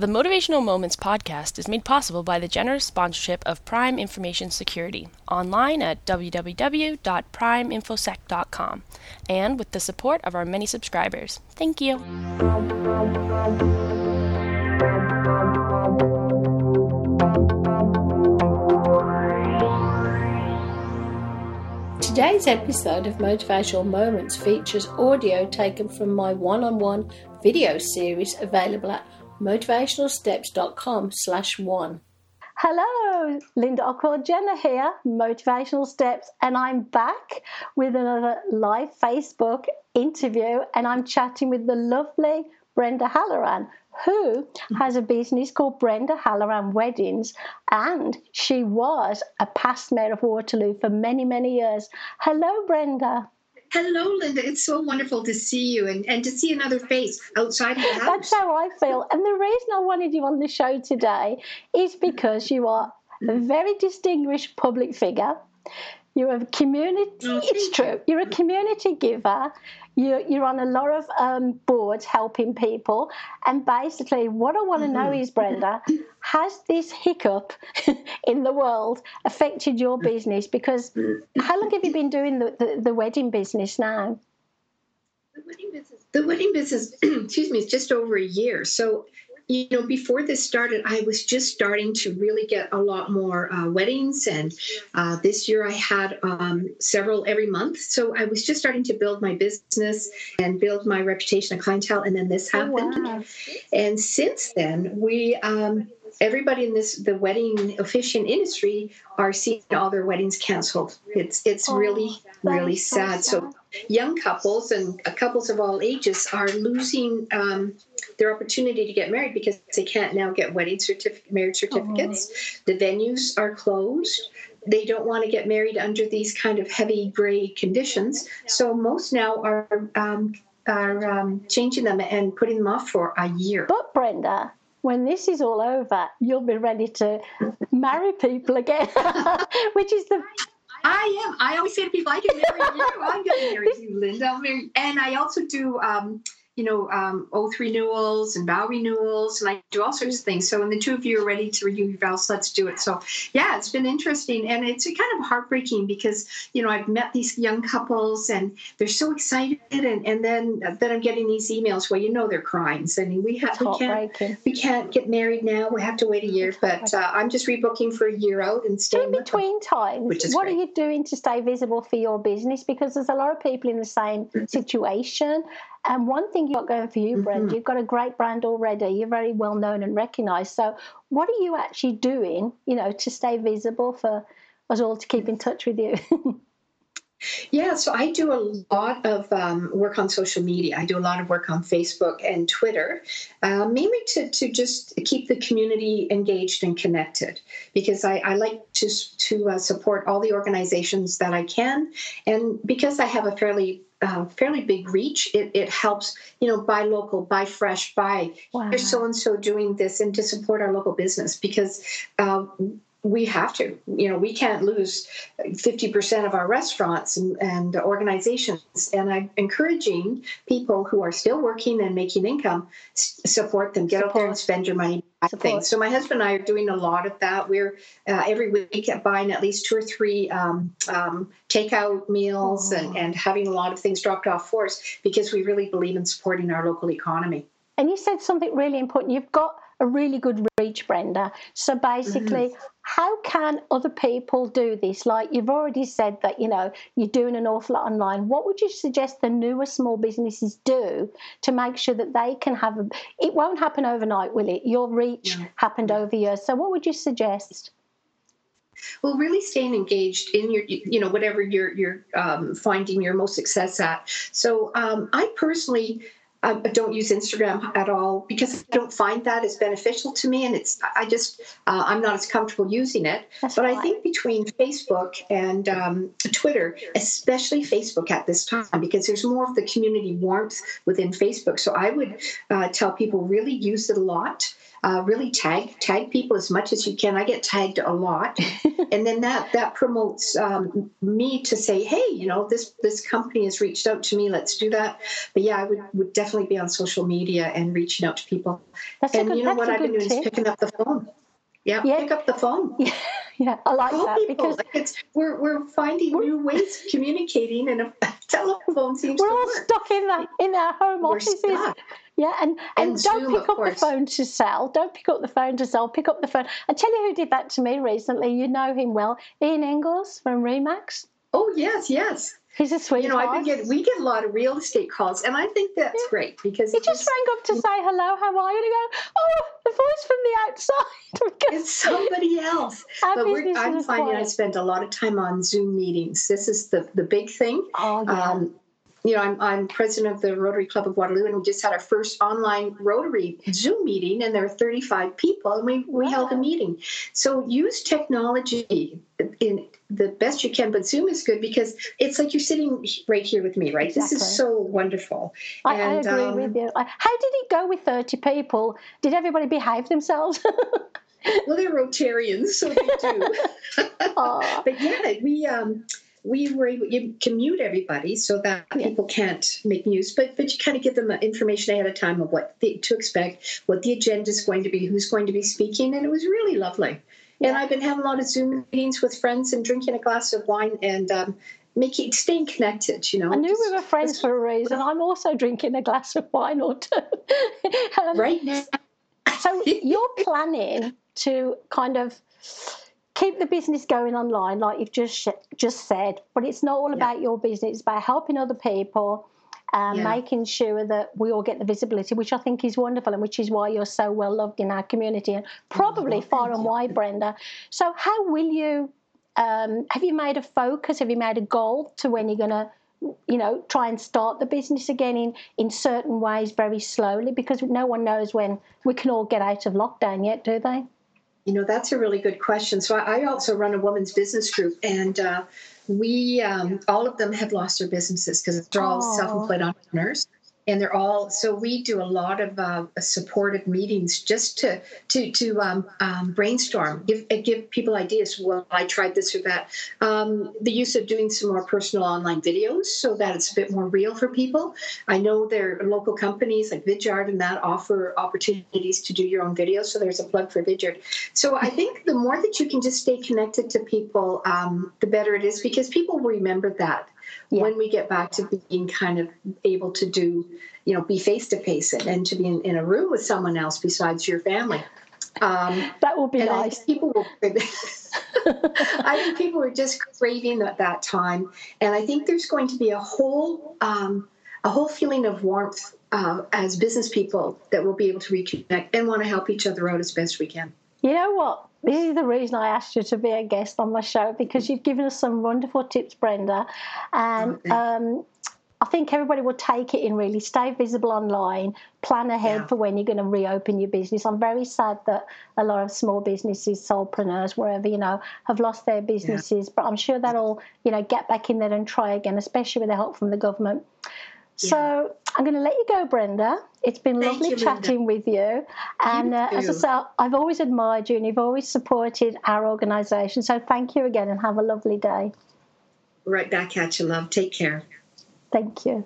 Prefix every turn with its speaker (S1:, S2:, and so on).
S1: The Motivational Moments podcast is made possible by the generous sponsorship of Prime Information Security, online at www.primeinfosec.com, and with the support of our many subscribers. Thank you.
S2: Today's episode of Motivational Moments features audio taken from my one-on-one video series available at motivationalsteps.com slash one. Hello, Linda Ockwell Jenner here, Motivational Steps, and I'm back with another live Facebook interview, and I'm chatting with the lovely Brenda Halloran, who has a business called Brenda Halloran Weddings, and she was a past mayor of Waterloo for many, many years. Hello, Brenda.
S3: Hello, Linda. It's so wonderful to see you and, and to see another face outside of the house.
S2: That's how I feel. And the reason I wanted you on the show today is because you are a very distinguished public figure. You're a community, it's true, you're a community giver. You're, you're on a lot of um, boards helping people. And basically, what I want to know
S3: Mm-hmm.
S2: is, Brenda, has this hiccup in the world affected your business? Because how long have you been doing the, the, the wedding business now?
S3: The wedding business, the wedding business excuse me, It's just over a year. So, you know, before this started, I was just starting to really get a lot more uh, weddings. And uh, this year I had um, several every month. So I was just starting to build my business and build my reputation and clientele. And then this
S2: Oh,
S3: happened.
S2: wow.
S3: And since then, we um, everybody in this the wedding officiant industry are seeing all their weddings canceled. It's it's
S2: Oh,
S3: really really
S2: sad. so
S3: sad. Young couples and uh, couples of all ages are losing um, their opportunity to get married because they can't now get wedding certificate marriage certificates. The venues are closed. They don't want to get married under these kind of heavy gray conditions. So most now are um, are um, changing them and putting them off for a year.
S2: But Brenda, when this is all over, you'll be ready to marry people again, which is the
S3: I am. I always say to people, I can marry you. I'm going to marry you, Linda. Marry. And I also do, um, you know, um, oath renewals and vow renewals, and I do all sorts of things. So when the two of you are ready to renew your vows, let's do it. So yeah, it's been interesting, and it's kind of heartbreaking because you know I've met these young couples and they're so excited, and and then then I'm getting these emails where you know they're crying, saying we have we can't we can't get married now. We have to wait a year. But uh, I'm just rebooking for a year out and staying
S2: in between times,
S3: Which is
S2: what
S3: great.
S2: are you doing to stay visible for your business? Because there's a lot of people in the same
S3: Mm-hmm.
S2: situation. And one thing you've got going for you, Brenda,
S3: Mhm.
S2: you've got a great brand already. You're very well known and recognised. So what are you actually doing, you know, to stay visible for us all to keep in touch with you?
S3: Yeah, so I do a lot of um, work on social media. I do a lot of work on Facebook and Twitter, uh, mainly to, to just keep the community engaged and connected. Because I, I like to to uh, support all the organizations that I can, and because I have a fairly uh, fairly big reach, it, it helps you know buy local, buy fresh, buy
S2: wow.
S3: here's so and so doing this, and to support our local business because. Uh, we have to. You know, we can't lose 50% of our restaurants and, and organizations. And I'm encouraging people who are still working and making income, s- support them, get out there and spend your money. on
S2: Support.
S3: Things. So my husband and I are doing a lot of that. We're uh, every week buying at least two or three um, um, takeout meals and,
S2: Oh.
S3: and having a lot of things dropped off for us because we really believe in supporting our local economy.
S2: And you said something really important. You've got a really good reach, Brenda. So basically,
S3: Mm-hmm.
S2: how can other people do this? Like you've already said that, you know, you're doing an awful lot online. What would you suggest the newer small businesses do to make sure that they can have a it won't happen overnight, will it? Your reach
S3: No.
S2: happened over years. So what would you suggest?
S3: Well, really staying engaged in your, you know, whatever you're you're um, finding your most success at. So um, I personally. I don't use Instagram at all because I don't find that as beneficial to me, and it's I just uh, I'm not as comfortable using it.
S2: That's
S3: But I think between Facebook and um, Twitter, especially Facebook at this time, because there's more of the community warmth within Facebook. So I would uh, tell people really use it a lot. Uh, really tag tag people as much as you can. I get tagged a lot, and then that that promotes um, me to say, hey, you know, this this company has reached out to me. Let's do that. But yeah, I would would definitely be on social media and reaching out to people.
S2: That's
S3: and
S2: good,
S3: you know what
S2: I've
S3: been doing tip. is picking up the phone. Yeah, yeah, pick up the phone.
S2: Yeah, yeah I like Call that people. because
S3: like it's we're we're finding we're, new ways of communicating, and a telephone seems
S2: we're all
S3: work.
S2: stuck in that in our home
S3: we're
S2: offices.
S3: Stuck.
S2: Yeah, and, and,
S3: and
S2: don't
S3: Zoom,
S2: pick up
S3: course.
S2: the phone to sell. Don't pick up the phone to sell. Pick up the phone. I tell you who did that to me recently. You know him well, Ian Ingles from Remax.
S3: Oh yes, yes.
S2: He's a sweetheart.
S3: You know, I've been getting, we get a lot of real estate calls, and I think that's yeah. great because
S2: he just rang up to say hello, how are you? And he go, oh, the voice from the outside.
S3: it's somebody else. but I'm finding. I spend a lot of time on Zoom meetings. This is the the big thing.
S2: Oh yeah. Um,
S3: you know, I'm, I'm president of the Rotary Club of Waterloo, and we just had our first online Rotary Zoom meeting, and there were 35 people, and we, we wow. held a meeting. So use technology in the best you can, but Zoom is good because it's like you're sitting right here with me, right? Exactly. This is so wonderful.
S2: I, and, I agree um, with you. How did it go with 30 people? Did everybody behave themselves?
S3: well, they're Rotarians, so they do. but yeah, we. Um, we were able you can mute everybody so that people can't make news, but but you kind of give them information ahead of time of what the, to expect, what the agenda is going to be, who's going to be speaking, and it was really lovely. And I've been having a lot of Zoom meetings with friends and drinking a glass of wine and um, making staying connected. You know,
S2: I knew we were friends for a reason. I'm also drinking a glass of wine or two.
S3: um, right now.
S2: So you're planning to kind of keep the business going online, like you've just just said. But it's not all yeah. about your business; it's about helping other people. Um, yeah. making sure that we all get the visibility, which I think is wonderful, and which is why you're so well loved in our community and probably oh, far and wide, Brenda. So, how will you? Um, have you made a focus? Have you made a goal to when you're going to, you know, try and start the business again in in certain ways, very slowly, because no one knows when we can all get out of lockdown yet, do they?
S3: You know, that's a really good question. So I also run a women's business group, and uh, we um, all of them have lost their businesses because they're all self-employed entrepreneurs and they're all so we do a lot of uh, supportive meetings just to to to um, um, brainstorm give give people ideas. Well i tried this or that. Um, the use of doing some more personal online videos so that it's a bit more real for people. I know there are local companies like vidyard and that offer opportunities to do your own videos so there's a plug for vidyard. So i think the more that you can just stay connected to people um, the better it is because people remember that yeah. when we get back to being kind of able to do, you know, be face to face and to be in, in, a room with someone else besides your family.
S2: Um, that will be nice.
S3: people will. I think people are just craving at that time, and I think there's going to be a whole um, a whole feeling of warmth uh, as business people that will be able to reconnect and want to help each other out as best we can.
S2: You know what? This is the reason I asked you to be a guest on my show because you've given us some wonderful tips, Brenda. And okay. um, I think everybody will take it in really. Stay visible online, plan ahead yeah. for when you're going to reopen your business. I'm very sad that a lot of small businesses, solopreneurs, wherever, you know, have lost their businesses, yeah. but I'm sure that'll, you know, get back in there and try again, especially with the help from the government. So I'm going to let you go, Brenda. It's been
S3: Thank
S2: lovely
S3: you,
S2: chatting with you. And uh, as I say, I've always admired you and you've always supported our organisation. So thank you again and have a lovely day.
S3: Right back at you, love. Take care.
S2: Thank you.